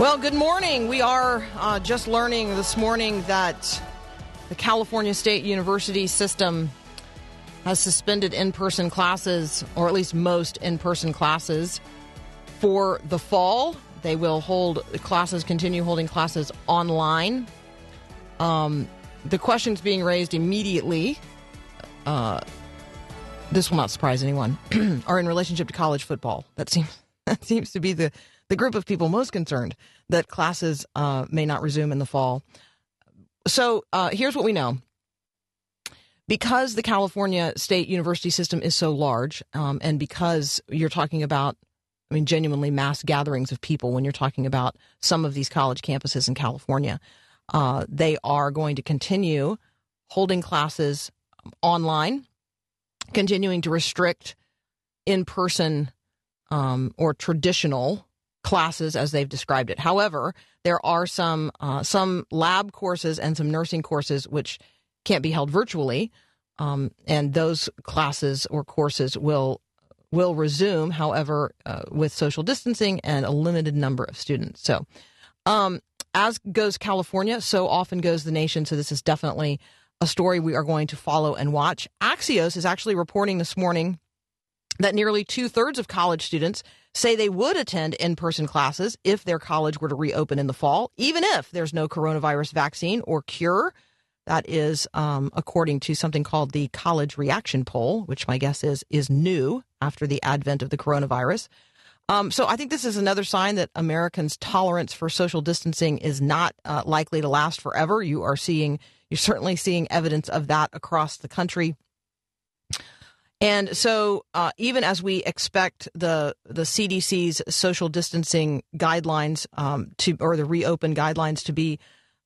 Well, good morning. We are uh, just learning this morning that the California State University system has suspended in person classes, or at least most in person classes, for the fall. They will hold classes, continue holding classes online. Um, the questions being raised immediately, uh, this will not surprise anyone, are in relationship to college football. That seems that seems to be the the group of people most concerned that classes uh, may not resume in the fall. So uh, here's what we know. Because the California State University system is so large, um, and because you're talking about, I mean, genuinely mass gatherings of people when you're talking about some of these college campuses in California, uh, they are going to continue holding classes online, continuing to restrict in person um, or traditional classes as they've described it. However, there are some uh, some lab courses and some nursing courses which can't be held virtually, um, and those classes or courses will will resume. However, uh, with social distancing and a limited number of students. So, um, as goes California, so often goes the nation. So this is definitely a story we are going to follow and watch. Axios is actually reporting this morning that nearly two thirds of college students say they would attend in person classes if their college were to reopen in the fall, even if there's no coronavirus vaccine or cure. That is um, according to something called the College Reaction Poll, which my guess is is new after the advent of the coronavirus. Um, so I think this is another sign that Americans' tolerance for social distancing is not uh, likely to last forever. You are seeing, you're certainly seeing evidence of that across the country. And so, uh, even as we expect the the CDC's social distancing guidelines um, to, or the reopen guidelines to be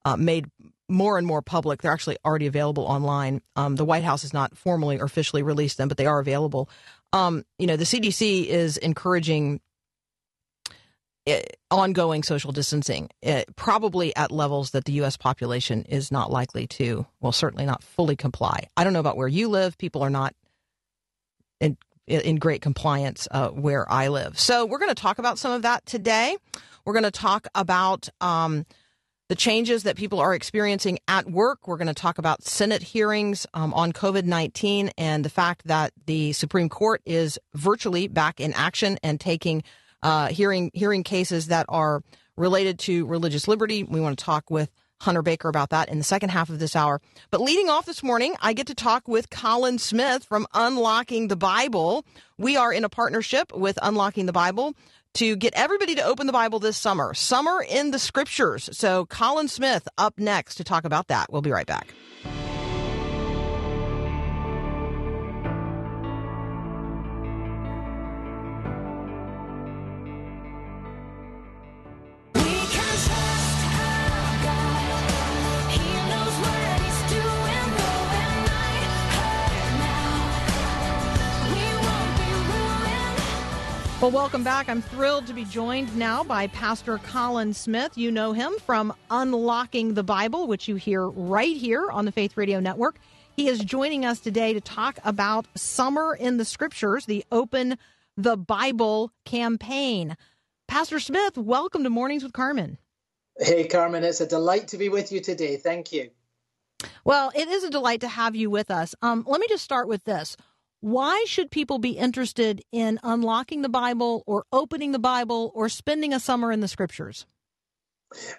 uh, made more and more public, they're actually already available online. Um, the White House has not formally or officially released them, but they are available. Um, you know, the CDC is encouraging uh, ongoing social distancing, uh, probably at levels that the U.S. population is not likely to, well, certainly not fully comply. I don't know about where you live. People are not in, in great compliance uh, where I live. So we're going to talk about some of that today. We're going to talk about um, the changes that people are experiencing at work. We're going to talk about Senate hearings um, on COVID 19 and the fact that the Supreme Court is virtually back in action and taking uh, hearing hearing cases that are related to religious liberty. We want to talk with Hunter Baker about that in the second half of this hour. But leading off this morning, I get to talk with Colin Smith from Unlocking the Bible. We are in a partnership with Unlocking the Bible to get everybody to open the Bible this summer. Summer in the Scriptures. So, Colin Smith up next to talk about that. We'll be right back. Well, welcome back. I'm thrilled to be joined now by Pastor Colin Smith. You know him from Unlocking the Bible, which you hear right here on the Faith Radio Network. He is joining us today to talk about Summer in the Scriptures, the Open the Bible campaign. Pastor Smith, welcome to Mornings with Carmen. Hey, Carmen, it's a delight to be with you today. Thank you. Well, it is a delight to have you with us. Um, let me just start with this. Why should people be interested in unlocking the Bible or opening the Bible or spending a summer in the scriptures?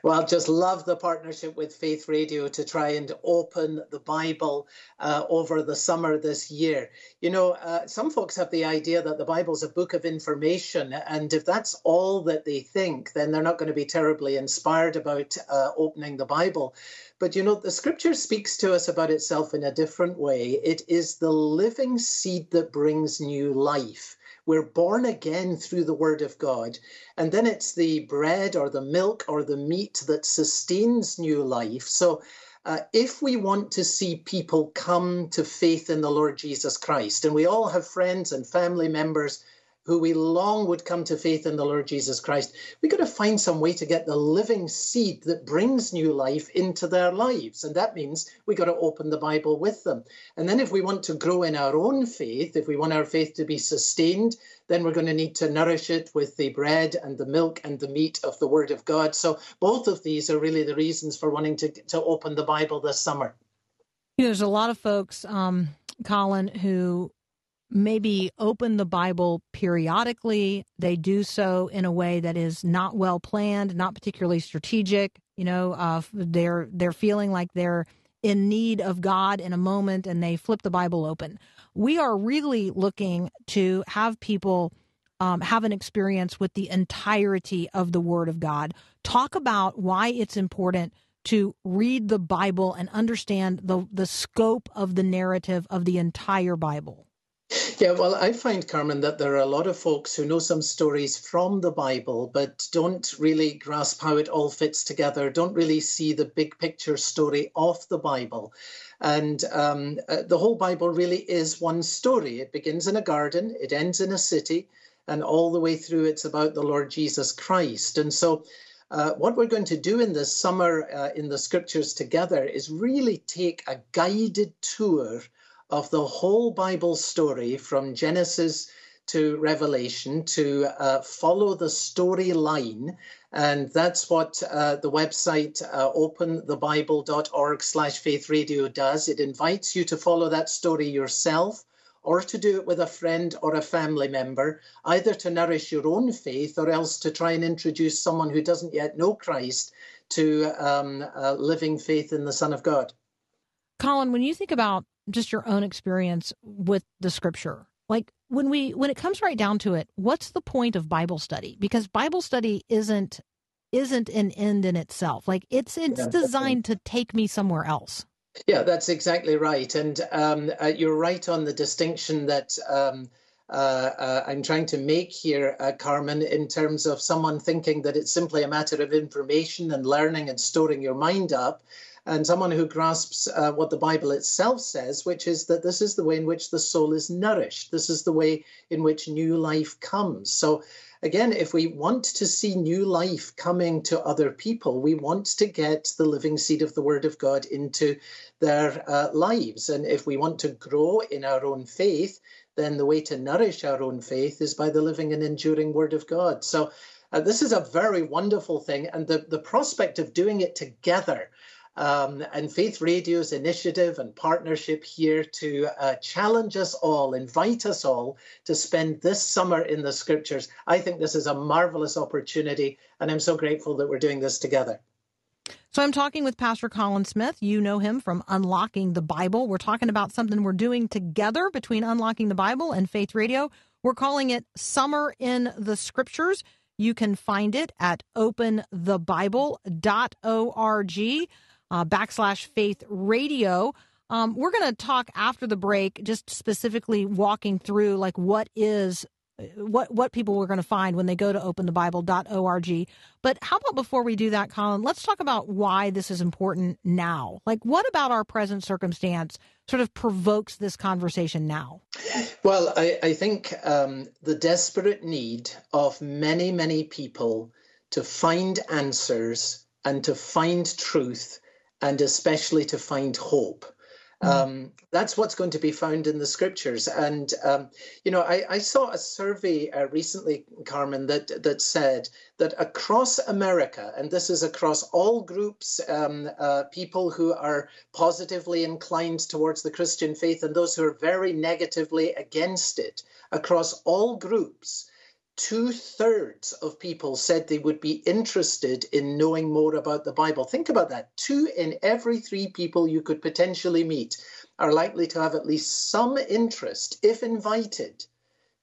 Well, just love the partnership with Faith Radio to try and open the Bible uh, over the summer this year. You know, uh, some folks have the idea that the Bible's a book of information, and if that's all that they think, then they're not going to be terribly inspired about uh, opening the Bible. But you know, the scripture speaks to us about itself in a different way. It is the living seed that brings new life. We're born again through the Word of God. And then it's the bread or the milk or the meat that sustains new life. So uh, if we want to see people come to faith in the Lord Jesus Christ, and we all have friends and family members who we long would come to faith in the Lord Jesus Christ, we've got to find some way to get the living seed that brings new life into their lives. And that means we've got to open the Bible with them. And then if we want to grow in our own faith, if we want our faith to be sustained, then we're going to need to nourish it with the bread and the milk and the meat of the Word of God. So both of these are really the reasons for wanting to, to open the Bible this summer. You know, there's a lot of folks, um, Colin, who maybe open the Bible periodically. They do so in a way that is not well planned, not particularly strategic. You know, uh, they're they're feeling like they're in need of God in a moment, and they flip the Bible open. We are really looking to have people um, have an experience with the entirety of the Word of God. Talk about why it's important to read the Bible and understand the the scope of the narrative of the entire Bible. Yeah, well, I find, Carmen, that there are a lot of folks who know some stories from the Bible, but don't really grasp how it all fits together, don't really see the big picture story of the Bible. And um, uh, the whole Bible really is one story. It begins in a garden, it ends in a city, and all the way through it's about the Lord Jesus Christ. And so, uh, what we're going to do in this summer uh, in the scriptures together is really take a guided tour of the whole Bible story from Genesis to Revelation to uh, follow the storyline. And that's what uh, the website uh, openthebible.org slash faith radio does. It invites you to follow that story yourself or to do it with a friend or a family member, either to nourish your own faith or else to try and introduce someone who doesn't yet know Christ to um, living faith in the Son of God. Colin, when you think about just your own experience with the scripture, like when we when it comes right down to it, what's the point of Bible study? Because Bible study isn't isn't an end in itself. Like it's it's yeah, designed to take me somewhere else. Yeah, that's exactly right, and um, uh, you're right on the distinction that. Um, uh, uh, I'm trying to make here, uh, Carmen, in terms of someone thinking that it's simply a matter of information and learning and storing your mind up and someone who grasps uh, what the Bible itself says, which is that this is the way in which the soul is nourished. This is the way in which new life comes. So, again, if we want to see new life coming to other people, we want to get the living seed of the Word of God into their uh, lives. And if we want to grow in our own faith, then the way to nourish our own faith is by the living and enduring Word of God. So, uh, this is a very wonderful thing, and the, the prospect of doing it together um, and Faith Radio's initiative and partnership here to uh, challenge us all, invite us all to spend this summer in the scriptures. I think this is a marvelous opportunity, and I'm so grateful that we're doing this together. So I'm talking with Pastor Colin Smith. You know him from Unlocking the Bible. We're talking about something we're doing together between Unlocking the Bible and Faith Radio. We're calling it Summer in the Scriptures. You can find it at openthebible.org uh, backslash faith radio. Um, we're going to talk after the break, just specifically walking through like what is what what people we're going to find when they go to openthebible.org. But how about before we do that, Colin, let's talk about why this is important now. Like, what about our present circumstance sort of provokes this conversation now? Well, I, I think um, the desperate need of many, many people to find answers and to find truth and especially to find hope. Mm. Um, that's what's going to be found in the scriptures. And, um, you know, I, I, saw a survey uh, recently, Carmen, that, that said that across America, and this is across all groups, um, uh, people who are positively inclined towards the Christian faith and those who are very negatively against it, across all groups, two thirds of people said they would be interested in knowing more about the Bible. Think about that. Two in every three people you could potentially meet are likely to have at least some interest, if invited,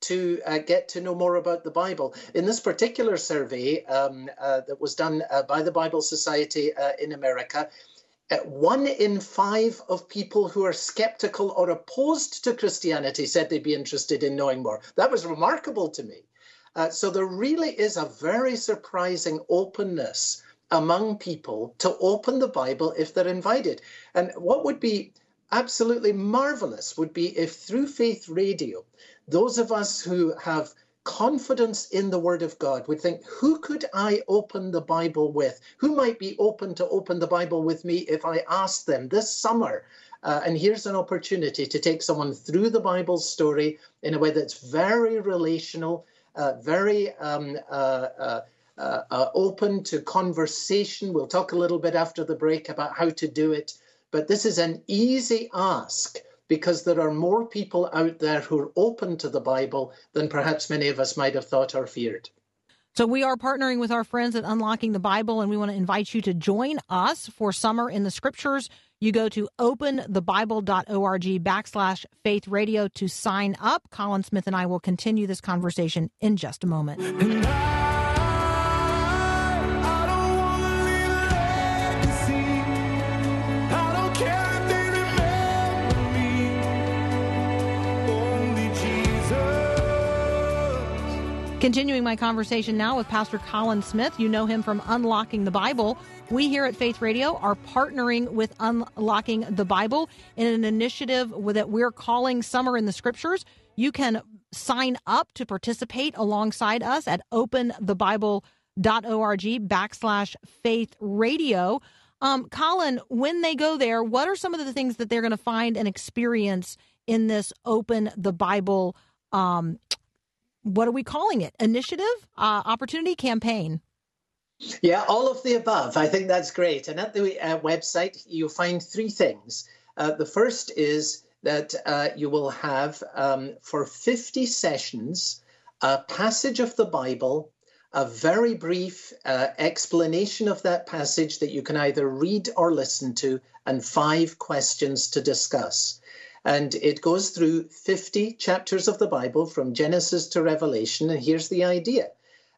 to uh, get to know more about the Bible. In this particular survey um, uh, that was done uh, by the Bible Society uh, in America, uh, one in five of people who are skeptical or opposed to Christianity said they'd be interested in knowing more. That was remarkable to me. Uh, so there really is a very surprising openness among people to open the Bible if they're invited. And what would be absolutely marvelous would be if through Faith Radio, those of us who have confidence in the Word of God would think, who could I open the Bible with? Who might be open to open the Bible with me if I asked them this summer? Uh, and here's an opportunity to take someone through the Bible story in a way that's very relational, very um, uh, uh, uh, open to conversation. We'll talk a little bit after the break about how to do it. But this is an easy ask because there are more people out there who are open to the Bible than perhaps many of us might have thought or feared. So we are partnering with our friends at Unlocking the Bible, and we want to invite you to join us for Summer in the Scriptures. You go to openthebible.org backslash faith radio to sign up. Colin Smith and I will continue this conversation in just a moment. Continuing my conversation now with Pastor Colin Smith. You know him from Unlocking the Bible. We here at Faith Radio are partnering with Unlocking the Bible in an initiative that we're calling Summer in the Scriptures. You can sign up to participate alongside us at openthebible.org backslash faith radio. Um, Colin, when they go there, what are some of the things that they're going to find and experience in this Open the Bible um, what are we calling it? Initiative, uh, opportunity, campaign? Yeah, all of the above. I think that's great. And at the uh, website, you'll find three things. Uh, the first is that uh, you will have um, for 50 sessions a passage of the Bible, a very brief uh, explanation of that passage that you can either read or listen to, and five questions to discuss. And it goes through 50 chapters of the Bible from Genesis to Revelation. And here's the idea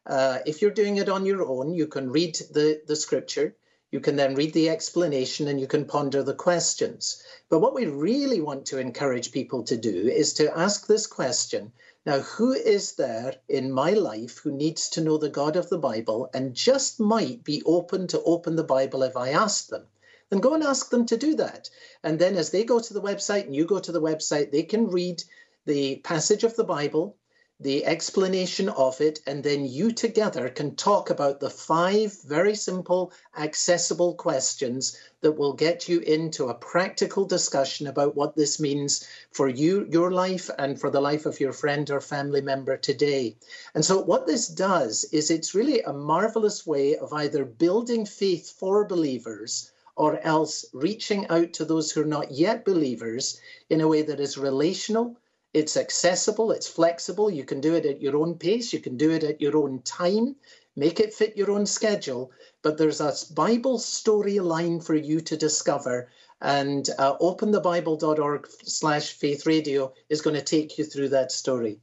uh, if you're doing it on your own, you can read the, the scripture, you can then read the explanation, and you can ponder the questions. But what we really want to encourage people to do is to ask this question now, who is there in my life who needs to know the God of the Bible and just might be open to open the Bible if I ask them? Then go and ask them to do that. And then as they go to the website and you go to the website, they can read the passage of the Bible, the explanation of it, and then you together can talk about the five very simple, accessible questions that will get you into a practical discussion about what this means for you, your life, and for the life of your friend or family member today. And so, what this does is it's really a marvelous way of either building faith for believers or else reaching out to those who are not yet believers in a way that is relational, it's accessible, it's flexible. You can do it at your own pace, you can do it at your own time, make it fit your own schedule. But there's a Bible storyline for you to discover. And uh, openthebible.org slash faith radio is going to take you through that story.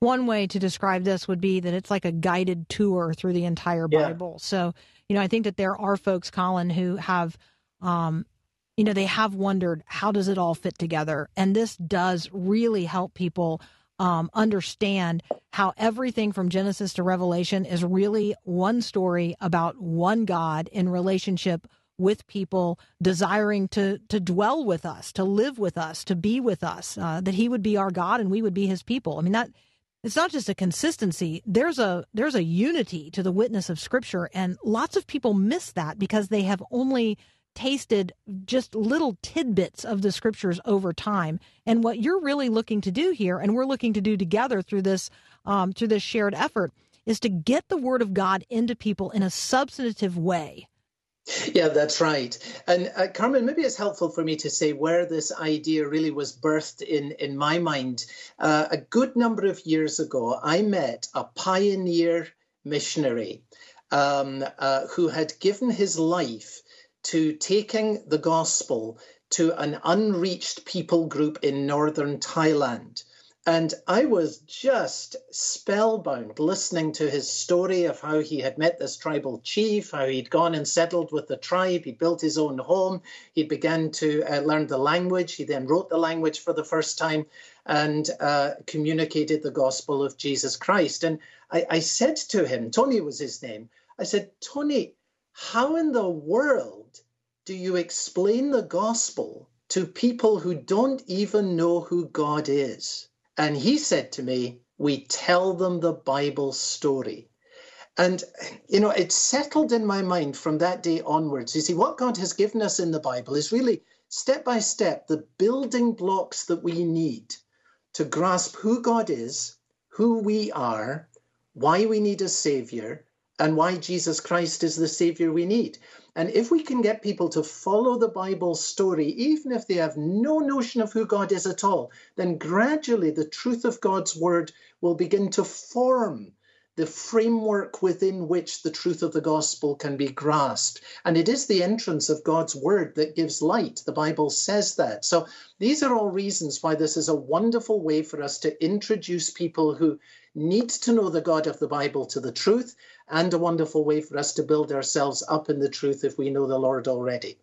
One way to describe this would be that it's like a guided tour through the entire Bible. Yeah. So you know, I think that there are folks, Colin, who have, um, you know, they have wondered how does it all fit together, and this does really help people um, understand how everything from Genesis to Revelation is really one story about one God in relationship with people desiring to to dwell with us, to live with us, to be with us, uh, that He would be our God and we would be His people. I mean that it's not just a consistency. There's a there's a unity to the witness of scripture and lots of people miss that because they have only tasted just little tidbits of the scriptures over time. And what you're really looking to do here and we're looking to do together through this um, through this shared effort is to get the word of god into people in a substantive way Yeah, that's right. And uh, Carmen, maybe it's helpful for me to say where this idea really was birthed in, in my mind. Uh, a good number of years ago, I met a pioneer missionary um, uh, who had given his life to taking the gospel to an unreached people group in northern Thailand. And I was just spellbound listening to his story of how he had met this tribal chief, how he'd gone and settled with the tribe, he built his own home, he began to uh, learn the language, he then wrote the language for the first time and uh, communicated the gospel of Jesus Christ. And I, I said to him, Tony was his name, I said, Tony, how in the world do you explain the gospel to people who don't even know who God is? And he said to me, We tell them the Bible story. And, you know, it settled in my mind from that day onwards. You see, what God has given us in the Bible is really step by step the building blocks that we need to grasp who God is, who we are, why we need a Savior, and why Jesus Christ is the Savior we need. And if we can get people to follow the Bible story, even if they have no notion of who God is at all, then gradually the truth of God's word will begin to form the framework within which the truth of the gospel can be grasped. And it is the entrance of God's word that gives light. The Bible says that. So these are all reasons why this is a wonderful way for us to introduce people who need to know the God of the Bible to the truth and a wonderful way for us to build ourselves up in the truth if we know the Lord already.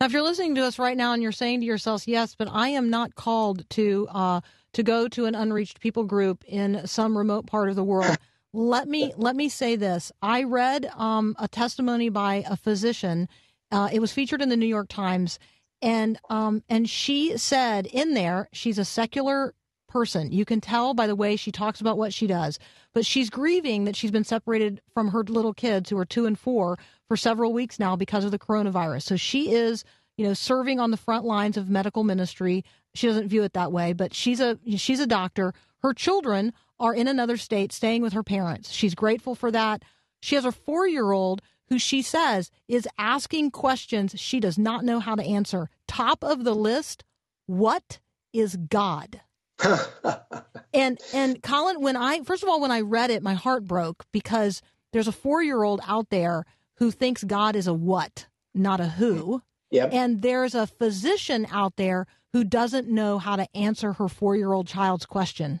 Now, if you're listening to us right now and you're saying to yourselves, "Yes, but I am not called to uh, to go to an unreached people group in some remote part of the world," let me let me say this. I read um, a testimony by a physician. Uh, it was featured in the New York Times, and um, and she said in there she's a secular person. You can tell by the way she talks about what she does. But she's grieving that she's been separated from her little kids who are two and four for several weeks now because of the coronavirus. So she is, you know, serving on the front lines of medical ministry. She doesn't view it that way, but she's a she's a doctor. Her children are in another state staying with her parents. She's grateful for that. She has a 4-year-old who she says is asking questions she does not know how to answer. Top of the list, what is God? and and Colin, when I first of all when I read it, my heart broke because there's a four year old out there who thinks God is a what, not a who. Yep. And there's a physician out there who doesn't know how to answer her four year old child's question.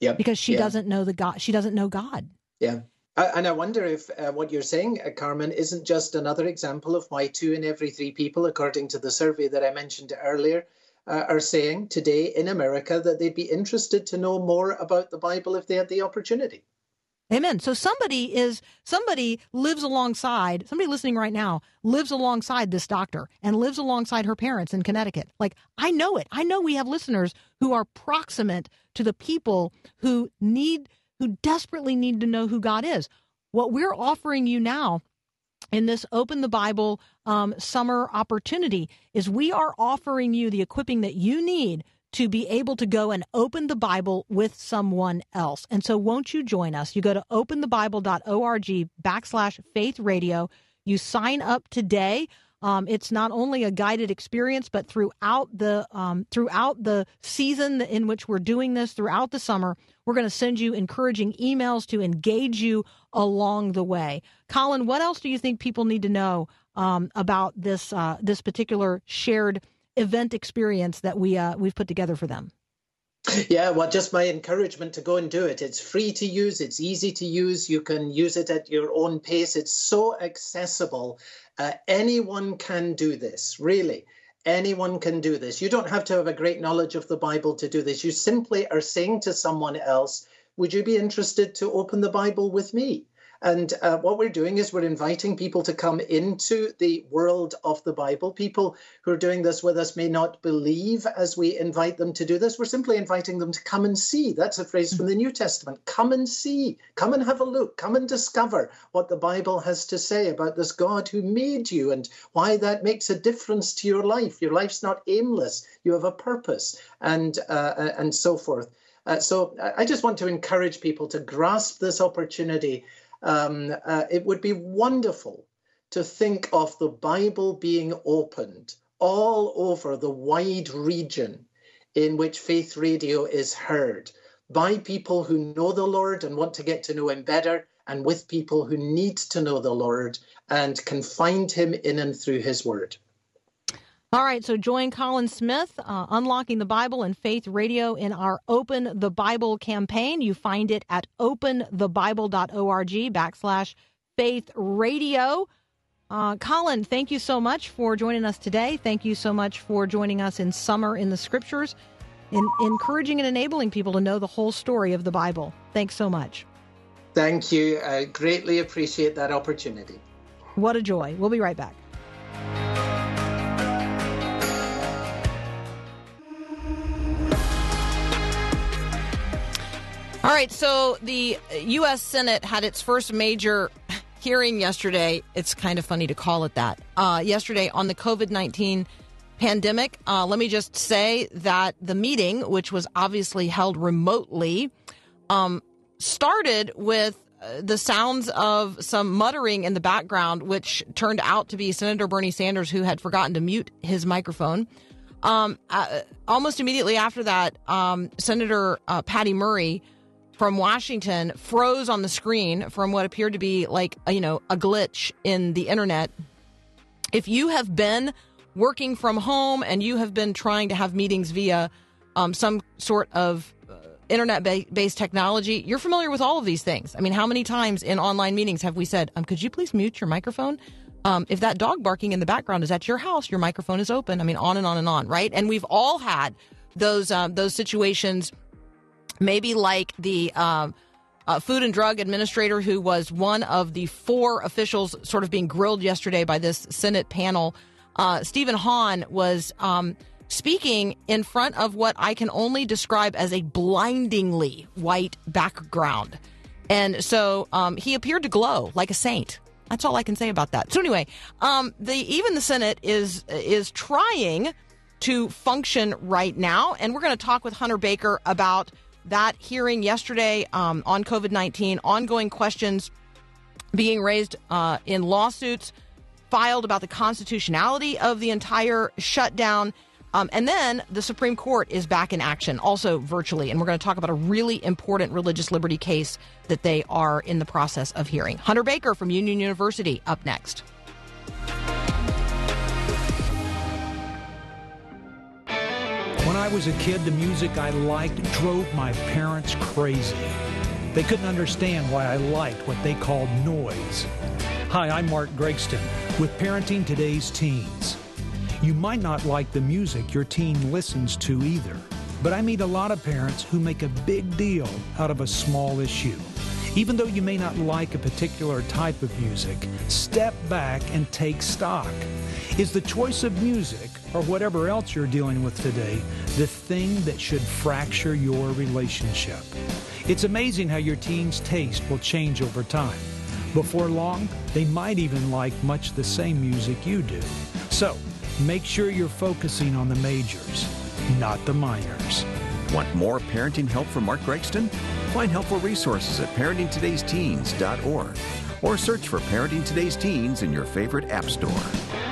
Yep. Because she doesn't know the God. She doesn't know God. Yeah. And I wonder if uh, what you're saying, uh, Carmen, isn't just another example of why two in every three people, according to the survey that I mentioned earlier, uh, are saying today in America that they'd be interested to know more about the Bible if they had the opportunity. Amen. So somebody is somebody lives alongside somebody listening right now lives alongside this doctor and lives alongside her parents in Connecticut. Like I know it. I know we have listeners who are proximate to the people who need who desperately need to know who God is. What we're offering you now in this Open the Bible um, summer opportunity is we are offering you the equipping that you need to be able to go and open the Bible with someone else. And so, won't you join us? You go to openthebible.org backslash faith radio. You sign up today. Um, it's not only a guided experience, but throughout the um, throughout the season in which we're doing this, throughout the summer, we're going to send you encouraging emails to engage you along the way. Colin, what else do you think people need to know um, about this uh, this particular shared event experience that we uh, we've put together for them? Yeah, well, just my encouragement to go and do it. It's free to use, it's easy to use. You can use it at your own pace. It's so accessible. Uh, anyone can do this, really. Anyone can do this. You don't have to have a great knowledge of the Bible to do this. You simply are saying to someone else, Would you be interested to open the Bible with me? And uh, what we're doing is we're inviting people to come into the world of the Bible. People who are doing this with us may not believe as we invite them to do this. We're simply inviting them to come and see. That's a phrase from the New Testament. Come and see. Come and have a look. Come and discover what the Bible has to say about this God who made you and why that makes a difference to your life. Your life's not aimless. You have a purpose and uh, and so forth. Uh, so I just want to encourage people to grasp this opportunity um, uh, it would be wonderful to think of the Bible being opened all over the wide region in which Faith Radio is heard by people who know the Lord and want to get to know Him better, and with people who need to know the Lord and can find Him in and through His Word. All right, so join Colin Smith, uh, Unlocking the Bible and Faith Radio in our Open the Bible campaign. You find it at openthebible.org backslash faith radio. Uh, Colin, thank you so much for joining us today. Thank you so much for joining us in Summer in the Scriptures, in encouraging and enabling people to know the whole story of the Bible. Thanks so much. Thank you. I greatly appreciate that opportunity. What a joy. We'll be right back. All right, so the U.S. Senate had its first major hearing yesterday. It's kind of funny to call it that. Uh, yesterday on the COVID 19 pandemic. Uh, let me just say that the meeting, which was obviously held remotely, um, started with uh, the sounds of some muttering in the background, which turned out to be Senator Bernie Sanders, who had forgotten to mute his microphone. Um, uh, almost immediately after that, um, Senator uh, Patty Murray from Washington froze on the screen from what appeared to be like you know a glitch in the internet. If you have been working from home and you have been trying to have meetings via um, some sort of uh, internet based technology, you're familiar with all of these things. I mean, how many times in online meetings have we said, um, "Could you please mute your microphone"? Um, if that dog barking in the background is at your house, your microphone is open. I mean, on and on and on, right? And we've all had those um, those situations maybe like the um, uh, Food and Drug Administrator, who was one of the four officials sort of being grilled yesterday by this Senate panel. Uh, Stephen Hahn was um, speaking in front of what I can only describe as a blindingly white background. And so um, he appeared to glow like a saint. That's all I can say about that. So anyway, um, the even the Senate is is trying to function right now, and we're going to talk with Hunter Baker about that hearing yesterday um, on COVID 19, ongoing questions being raised uh, in lawsuits filed about the constitutionality of the entire shutdown. Um, and then the Supreme Court is back in action, also virtually. And we're going to talk about a really important religious liberty case that they are in the process of hearing. Hunter Baker from Union University up next. I was a kid, the music I liked drove my parents crazy. They couldn't understand why I liked what they called noise. Hi, I'm Mark Gregston with Parenting Today's Teens. You might not like the music your teen listens to either, but I meet a lot of parents who make a big deal out of a small issue. Even though you may not like a particular type of music, step back and take stock. Is the choice of music, or whatever else you're dealing with today, the thing that should fracture your relationship? It's amazing how your teen's taste will change over time. Before long, they might even like much the same music you do. So, make sure you're focusing on the majors, not the minors. Want more parenting help from Mark Gregston? Find helpful resources at parentingtodaysteens.org or search for Parenting Today's Teens in your favorite app store.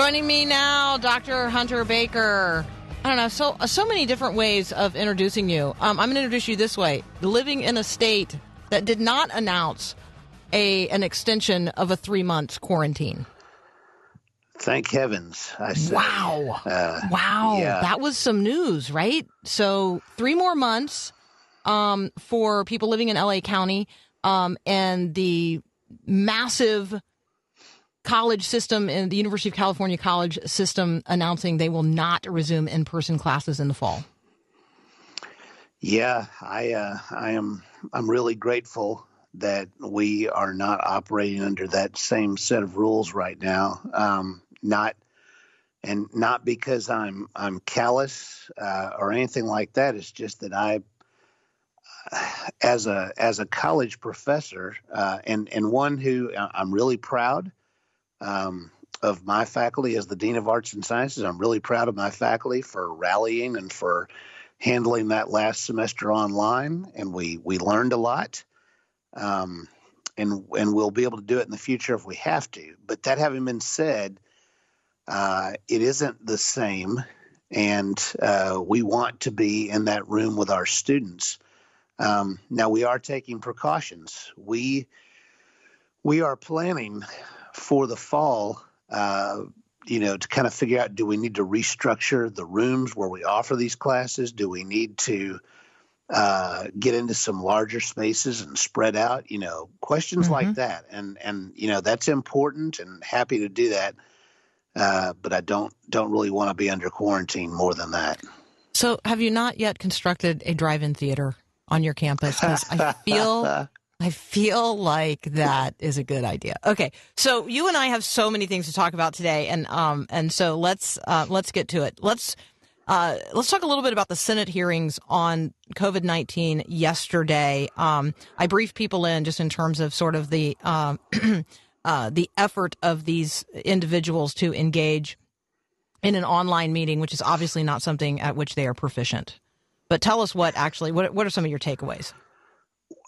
Joining me now, Dr. Hunter Baker. I don't know, so so many different ways of introducing you. Um, I'm going to introduce you this way: living in a state that did not announce a an extension of a three months quarantine. Thank heavens! I say. Wow, uh, wow, yeah. that was some news, right? So three more months um, for people living in LA County, um, and the massive college system and the University of California college system announcing they will not resume in person classes in the fall. Yeah, I uh, I am I'm really grateful that we are not operating under that same set of rules right now. Um, not and not because I'm I'm callous uh, or anything like that. It's just that I, as a as a college professor uh, and and one who uh, I'm really proud um, of my faculty as the Dean of Arts and Sciences. I'm really proud of my faculty for rallying and for handling that last semester online, and we we learned a lot. Um, and and we'll be able to do it in the future if we have to. But that having been said, uh, it isn't the same, and uh, we want to be in that room with our students. Um, now we are taking precautions. We we are planning for the fall. Uh, you know, to kind of figure out do we need to restructure the rooms where we offer these classes? Do we need to uh, get into some larger spaces and spread out? You know, questions mm-hmm. like that, and and you know that's important, and happy to do that. Uh, but I don't don't really want to be under quarantine more than that. So, have you not yet constructed a drive-in theater on your campus? Because I feel I feel like that is a good idea. Okay, so you and I have so many things to talk about today, and um, and so let's uh, let's get to it. Let's uh, let's talk a little bit about the Senate hearings on COVID nineteen yesterday. Um, I briefed people in just in terms of sort of the uh, uh, the effort of these individuals to engage in an online meeting, which is obviously not something at which they are proficient. But tell us what actually what what are some of your takeaways?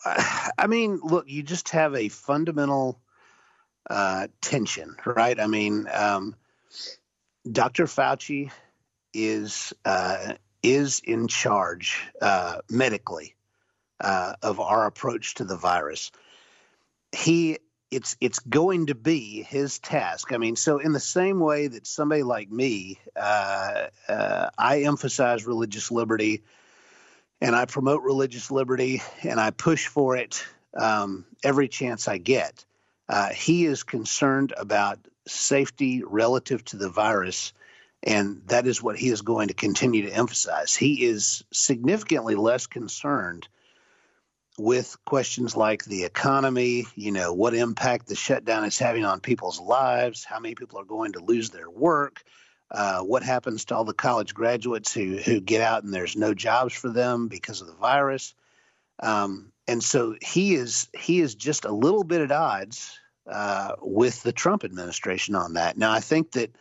I mean, look, you just have a fundamental uh, tension, right? I mean, um, Dr. Fauci is uh, is in charge uh, medically uh, of our approach to the virus. He it's it's going to be his task. I mean, so in the same way that somebody like me, uh, uh, I emphasize religious liberty and I promote religious liberty and I push for it um, every chance I get. Uh, he is concerned about safety relative to the virus, and that is what he is going to continue to emphasize. He is significantly less concerned with questions like the economy, you know, what impact the shutdown is having on people's lives, how many people are going to lose their work, uh, what happens to all the college graduates who who get out and there's no jobs for them because of the virus? Um, and so he is he is just a little bit at odds uh, with the Trump administration on that. Now I think that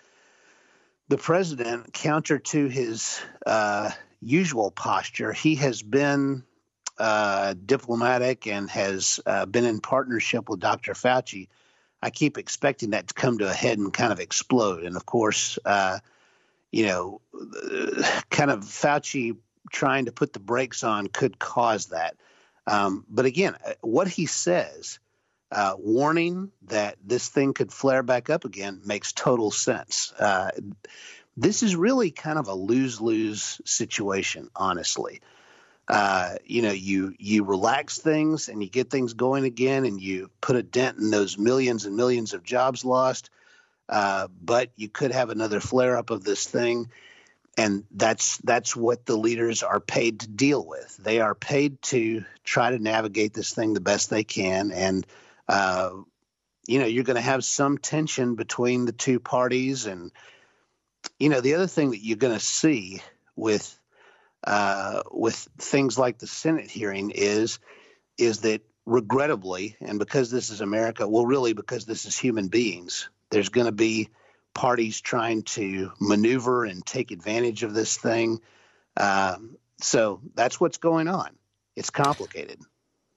the president, counter to his uh, usual posture, he has been uh, diplomatic and has uh, been in partnership with Dr. Fauci I keep expecting that to come to a head and kind of explode. And of course, uh, you know, kind of Fauci trying to put the brakes on could cause that. Um, but again, uh, what he says, uh, warning that this thing could flare back up again, makes total sense. Uh, this is really kind of a lose lose situation, honestly uh, you know, you you relax things and you get things going again, and you put a dent in those millions and millions of jobs lost. Uh, but you could have another flare up of this thing, and that's that's what the leaders are paid to deal with. They are paid to try to navigate this thing the best they can, and uh, you know, you're going to have some tension between the two parties, and you know, the other thing that you're going to see with uh, with things like the Senate hearing is is that regrettably, and because this is America, well, really because this is human beings, there's going to be parties trying to maneuver and take advantage of this thing. Um, so that's what's going on. It's complicated.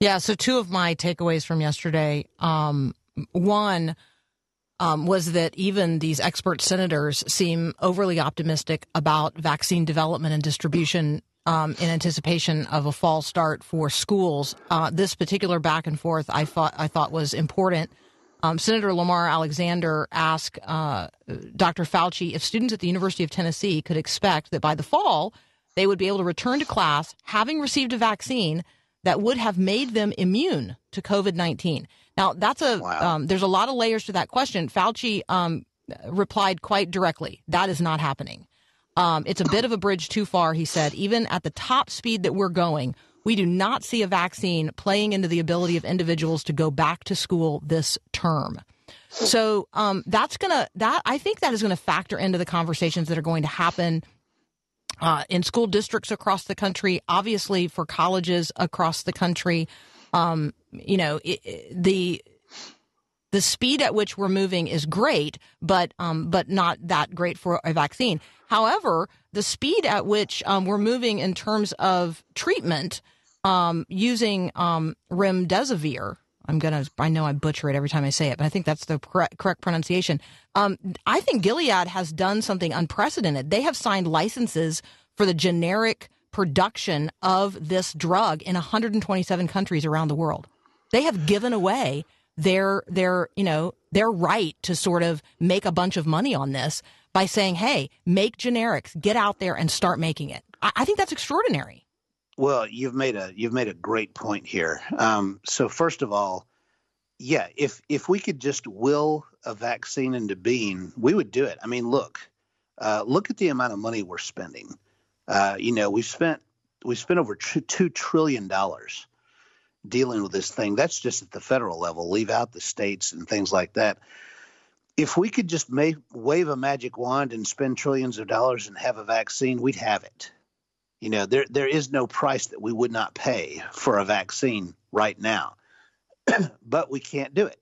Yeah. So two of my takeaways from yesterday. Um, one um, was that even these expert senators seem overly optimistic about vaccine development and distribution um, in anticipation of a fall start for schools. Uh, this particular back and forth, I thought I thought was important. Um, Senator Lamar Alexander asked uh, Dr. Fauci if students at the University of Tennessee could expect that by the fall they would be able to return to class having received a vaccine that would have made them immune to COVID nineteen. Now, that's a wow. um, there's a lot of layers to that question. Fauci um, replied quite directly, "That is not happening. Um, it's a bit of a bridge too far." He said, "Even at the top speed that we're going." We do not see a vaccine playing into the ability of individuals to go back to school this term. So um, that's gonna that I think that is going to factor into the conversations that are going to happen uh, in school districts across the country. Obviously, for colleges across the country, um, you know, it, the the speed at which we're moving is great, but um, but not that great for a vaccine. However, the speed at which um, we're moving in terms of treatment um, using um, remdesivir. I'm gonna. I know I butcher it every time I say it, but I think that's the correct, correct pronunciation. Um, I think Gilead has done something unprecedented. They have signed licenses for the generic production of this drug in 127 countries around the world. They have given away their their you know their right to sort of make a bunch of money on this by saying, "Hey, make generics, get out there and start making it." I, I think that's extraordinary. Well, you've made a you've made a great point here. Um, so first of all, yeah, if if we could just will a vaccine into being, we would do it. I mean, look, uh, look at the amount of money we're spending. Uh, you know, we've spent we spent over two trillion dollars dealing with this thing. That's just at the federal level. Leave out the states and things like that. If we could just make, wave a magic wand and spend trillions of dollars and have a vaccine, we'd have it. You know, there there is no price that we would not pay for a vaccine right now, but we can't do it.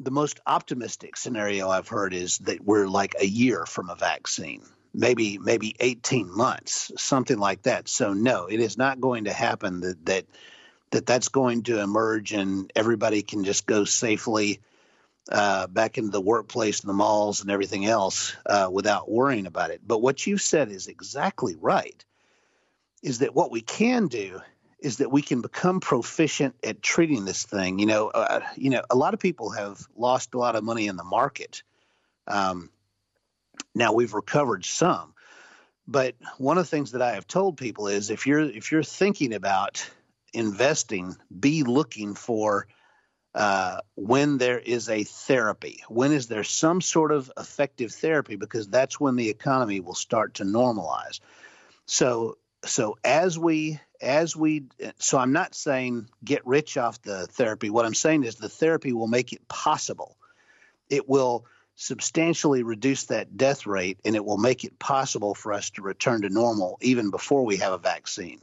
The most optimistic scenario I've heard is that we're like a year from a vaccine, maybe maybe 18 months, something like that. So no, it is not going to happen that that that that's going to emerge and everybody can just go safely uh, back into the workplace and the malls and everything else uh, without worrying about it. But what you said is exactly right. Is that what we can do? Is that we can become proficient at treating this thing? You know, uh, you know, a lot of people have lost a lot of money in the market. Um, now we've recovered some, but one of the things that I have told people is if you're if you're thinking about investing, be looking for uh, when there is a therapy. When is there some sort of effective therapy? Because that's when the economy will start to normalize. So, so as we as we so I'm not saying get rich off the therapy. What I'm saying is the therapy will make it possible. It will substantially reduce that death rate and it will make it possible for us to return to normal even before we have a vaccine.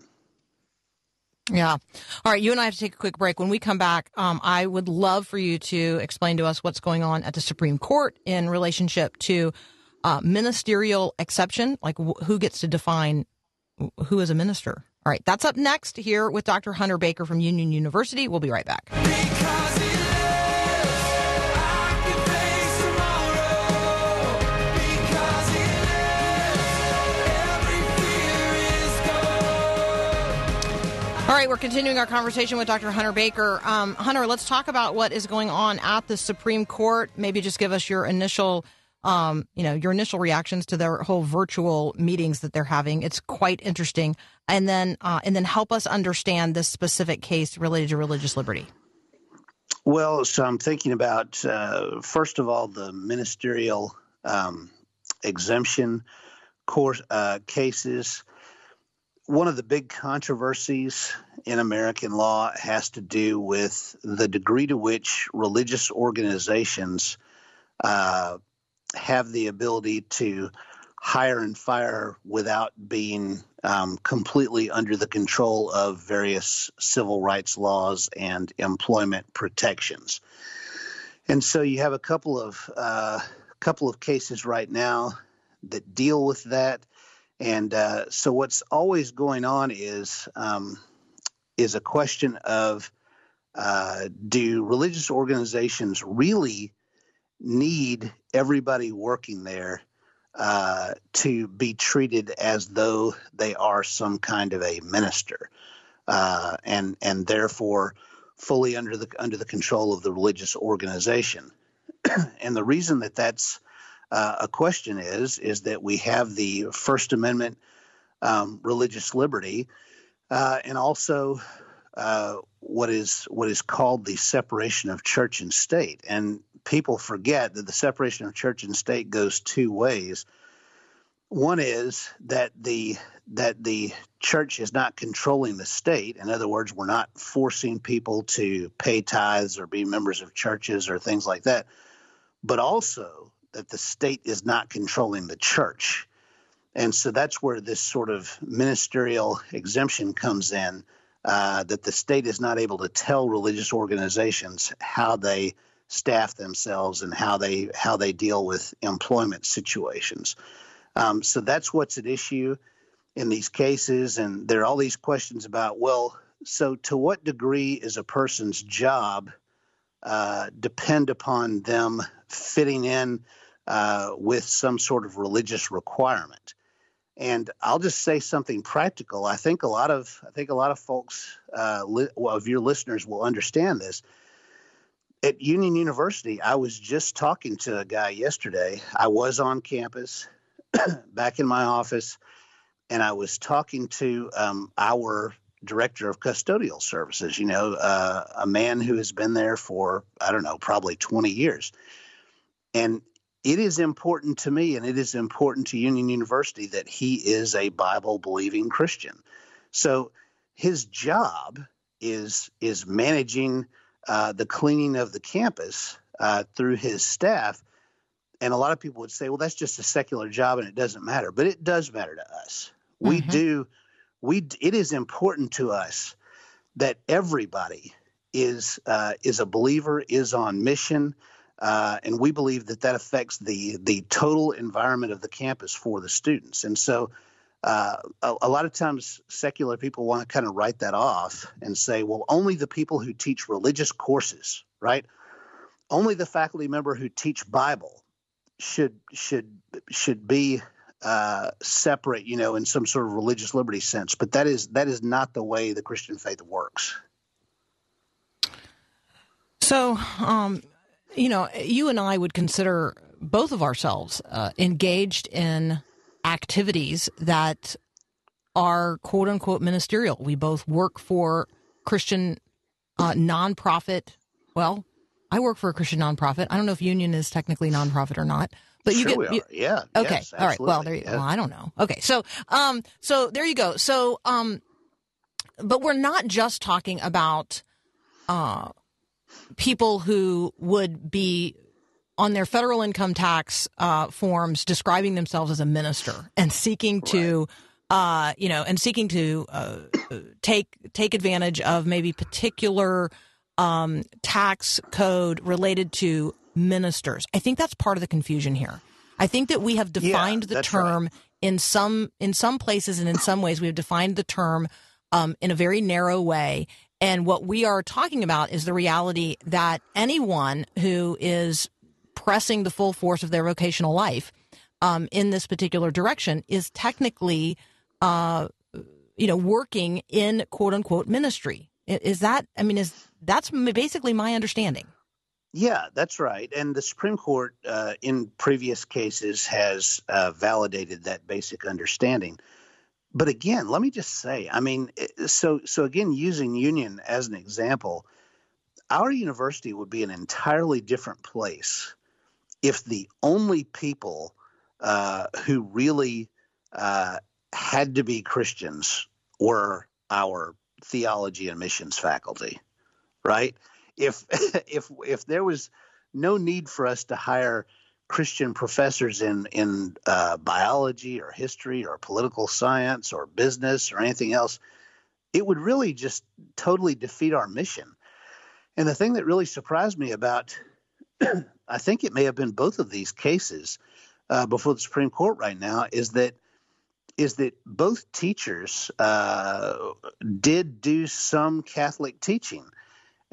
Yeah. All right. You and I have to take a quick break. When we come back, um, I would love for you to explain to us what's going on at the Supreme Court in relationship to uh, ministerial exception, like who gets to define who is a minister. All right. That's up next here with Dr. Hunter Baker from Union University. We'll be right back. All right, we're continuing our conversation with Dr. Hunter Baker. Um, Hunter, let's talk about what is going on at the Supreme Court. Maybe just give us your initial, um, you know, your initial reactions to their whole virtual meetings that they're having. It's quite interesting, and then uh, and then help us understand this specific case related to religious liberty. Well, so I'm thinking about uh, first of all the ministerial um, exemption course uh, cases one of the big controversies in American law has to do with the degree to which religious organizations uh, have the ability to hire and fire without being um, completely under the control of various civil rights laws and employment protections. And so you have a couple of uh, couple of cases right now that deal with that. And uh, so what's always going on is um, is a question of uh, do religious organizations really need everybody working there uh, to be treated as though they are some kind of a minister, uh, and and therefore fully under the under the control of the religious organization? and the reason that that's uh, a question is is that we have the First Amendment um, religious liberty, uh, and also uh, what is what is called the separation of church and state. And people forget that the separation of church and state goes two ways. One is that the that the church is not controlling the state. In other words, we're not forcing people to pay tithes or be members of churches or things like that. But also that the state is not controlling the church. And so that's where this sort of ministerial exemption comes in uh, that the state is not able to tell religious organizations how they staff themselves and how they how they deal with employment situations. Um, so that's what's at issue in these cases, and there are all these questions about well, so to what degree is a person's job uh, depend upon them fitting in uh, with some sort of religious requirement? And I'll just say something practical. I think a lot of I think a lot of folks uh, li- of your listeners will understand this. At Union University, I was just talking to a guy yesterday. I was on campus, back in my office, and I was talking to um, our director of custodial services. You know, uh, a man who has been there for I don't know, probably twenty years, and it is important to me and it is important to Union University that he is a Bible believing Christian. So his job is is managing uh, the cleaning of the campus uh, through his staff. And a lot of people would say, well, that's just a secular job and it doesn't matter. But it does matter to us. Mm-hmm. We do, we, it is important to us that everybody is, uh, is a believer, is on mission, uh, and we believe that that affects the the total environment of the campus for the students. And so, uh, a, a, lot of times, secular people want to kind of write that off and say, well, only the people who teach religious courses, right? Only the faculty member who teach Bible should should should be uh, separate, you know, in some sort of religious liberty sense. But that is that is not the way the Christian faith works. So, um, you know, you and I would consider both of ourselves uh, engaged in activities that are quote unquote ministerial. We both work for Christian uh, nonprofit. Well, I work for a Christian nonprofit. I don't know if Union is technically nonprofit or not. But you sure get, you, yeah. Okay. Yes, All right. Well, there you, well, I don't know. Okay. So, um, so there you go. So, um, but we're not just talking about, uh, people who would be on their federal income tax uh, forms describing themselves as a minister and seeking to right. uh, you know and seeking to uh, take take advantage of maybe particular um, tax code related to ministers i think that's part of the confusion here i think that we have defined yeah, the term right. in some in some places and in some ways we have defined the term um, in a very narrow way and what we are talking about is the reality that anyone who is pressing the full force of their vocational life um, in this particular direction is technically, uh, you know, working in quote unquote ministry. Is that? I mean, is that's basically my understanding. Yeah, that's right. And the Supreme Court, uh, in previous cases, has uh, validated that basic understanding but again, let me just say, I mean, so so again, using Union as an example, our university would be an entirely different place if the only people uh, who really uh, had to be Christians were our theology and missions faculty, right? If if if there was no need for us to hire Christian professors in in uh, biology or history or political science or business or anything else, it would really just totally defeat our mission. And the thing that really surprised me about, I think it may have been both of these cases uh, before the Supreme Court right now, is that is that both teachers uh, did do some Catholic teaching.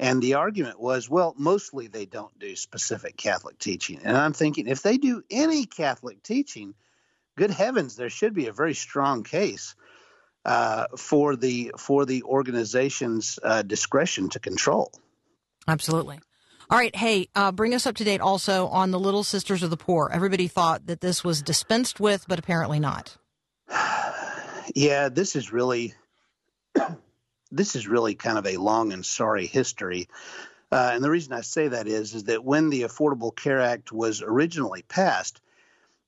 And the argument was, well, mostly they don't do specific Catholic teaching. And I'm thinking, if they do any Catholic teaching, good heavens, there should be a very strong case uh, for the for the organization's uh, discretion to control. Absolutely. All right, hey, uh, bring us up to date also on the Little Sisters of the Poor. Everybody thought that this was dispensed with, but apparently not. yeah, this is really this is really kind of a long and sorry history. Uh, and the reason I say that is, is that when the Affordable Care Act was originally passed,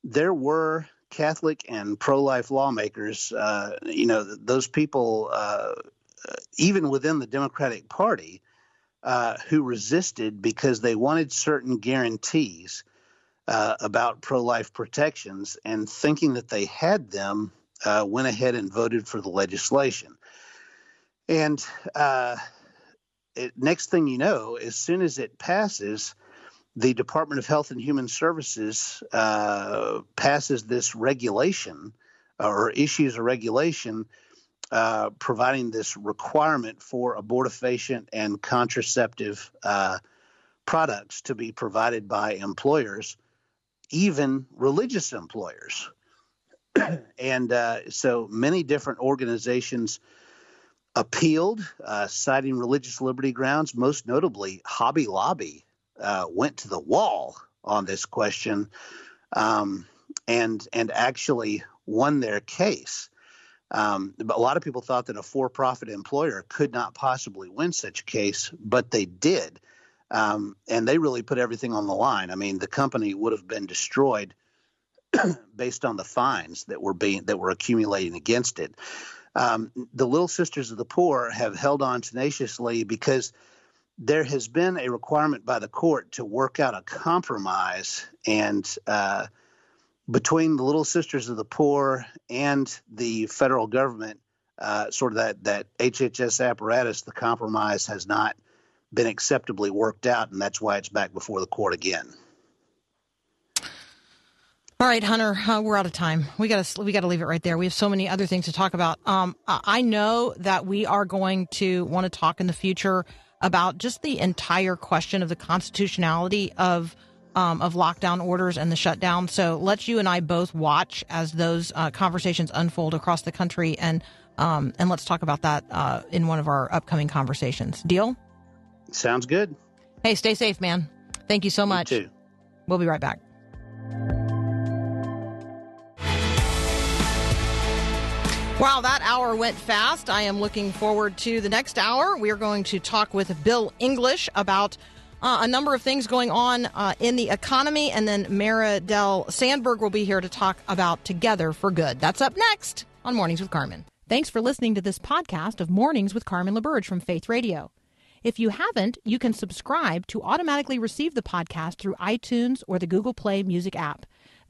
there were Catholic and pro-life lawmakers. Uh, you know, those people, uh, even within the Democratic Party, uh, who resisted because they wanted certain guarantees uh, about pro-life protections, and thinking that they had them, uh, went ahead and voted for the legislation. And uh, it, next thing you know, as soon as it passes, the Department of Health and Human Services uh, passes this regulation or issues a regulation uh, providing this requirement for abortifacient and contraceptive uh, products to be provided by employers, even religious employers. and uh, so many different organizations appealed, uh, citing religious liberty grounds, most notably Hobby Lobby uh, went to the wall on this question um, and and actually won their case. Um, but a lot of people thought that a for-profit employer could not possibly win such a case, but they did, um, and they really put everything on the line. I mean, the company would have been destroyed based on the fines that were being that were accumulating against it. Um, the Little Sisters of the Poor have held on tenaciously because there has been a requirement by the court to work out a compromise and uh, between the Little Sisters of the Poor and the federal government, uh, sort of that that HHS apparatus, the compromise has not been acceptably worked out, and that's why it's back before the court again. All right, Hunter, uh, we're out of time. We got to we got to leave it right there. We have so many other things to talk about. Um, I know that we are going to want to talk in the future about just the entire question of the constitutionality of um, of lockdown orders and the shutdown. So let's you and I both watch as those uh, conversations unfold across the country, and um, and let's talk about that uh, in one of our upcoming conversations. Deal? Sounds good. Hey, stay safe, man. Thank you so much. You too. We'll be right back. Wow, that hour went fast. I am looking forward to the next hour. We are going to talk with Bill English about uh, a number of things going on uh, in the economy, and then Mara Del Sandberg will be here to talk about Together for Good. That's up next on Mornings with Carmen. Thanks for listening to this podcast of Mornings with Carmen LaBerge from Faith Radio. If you haven't, you can subscribe to automatically receive the podcast through iTunes or the Google Play Music app.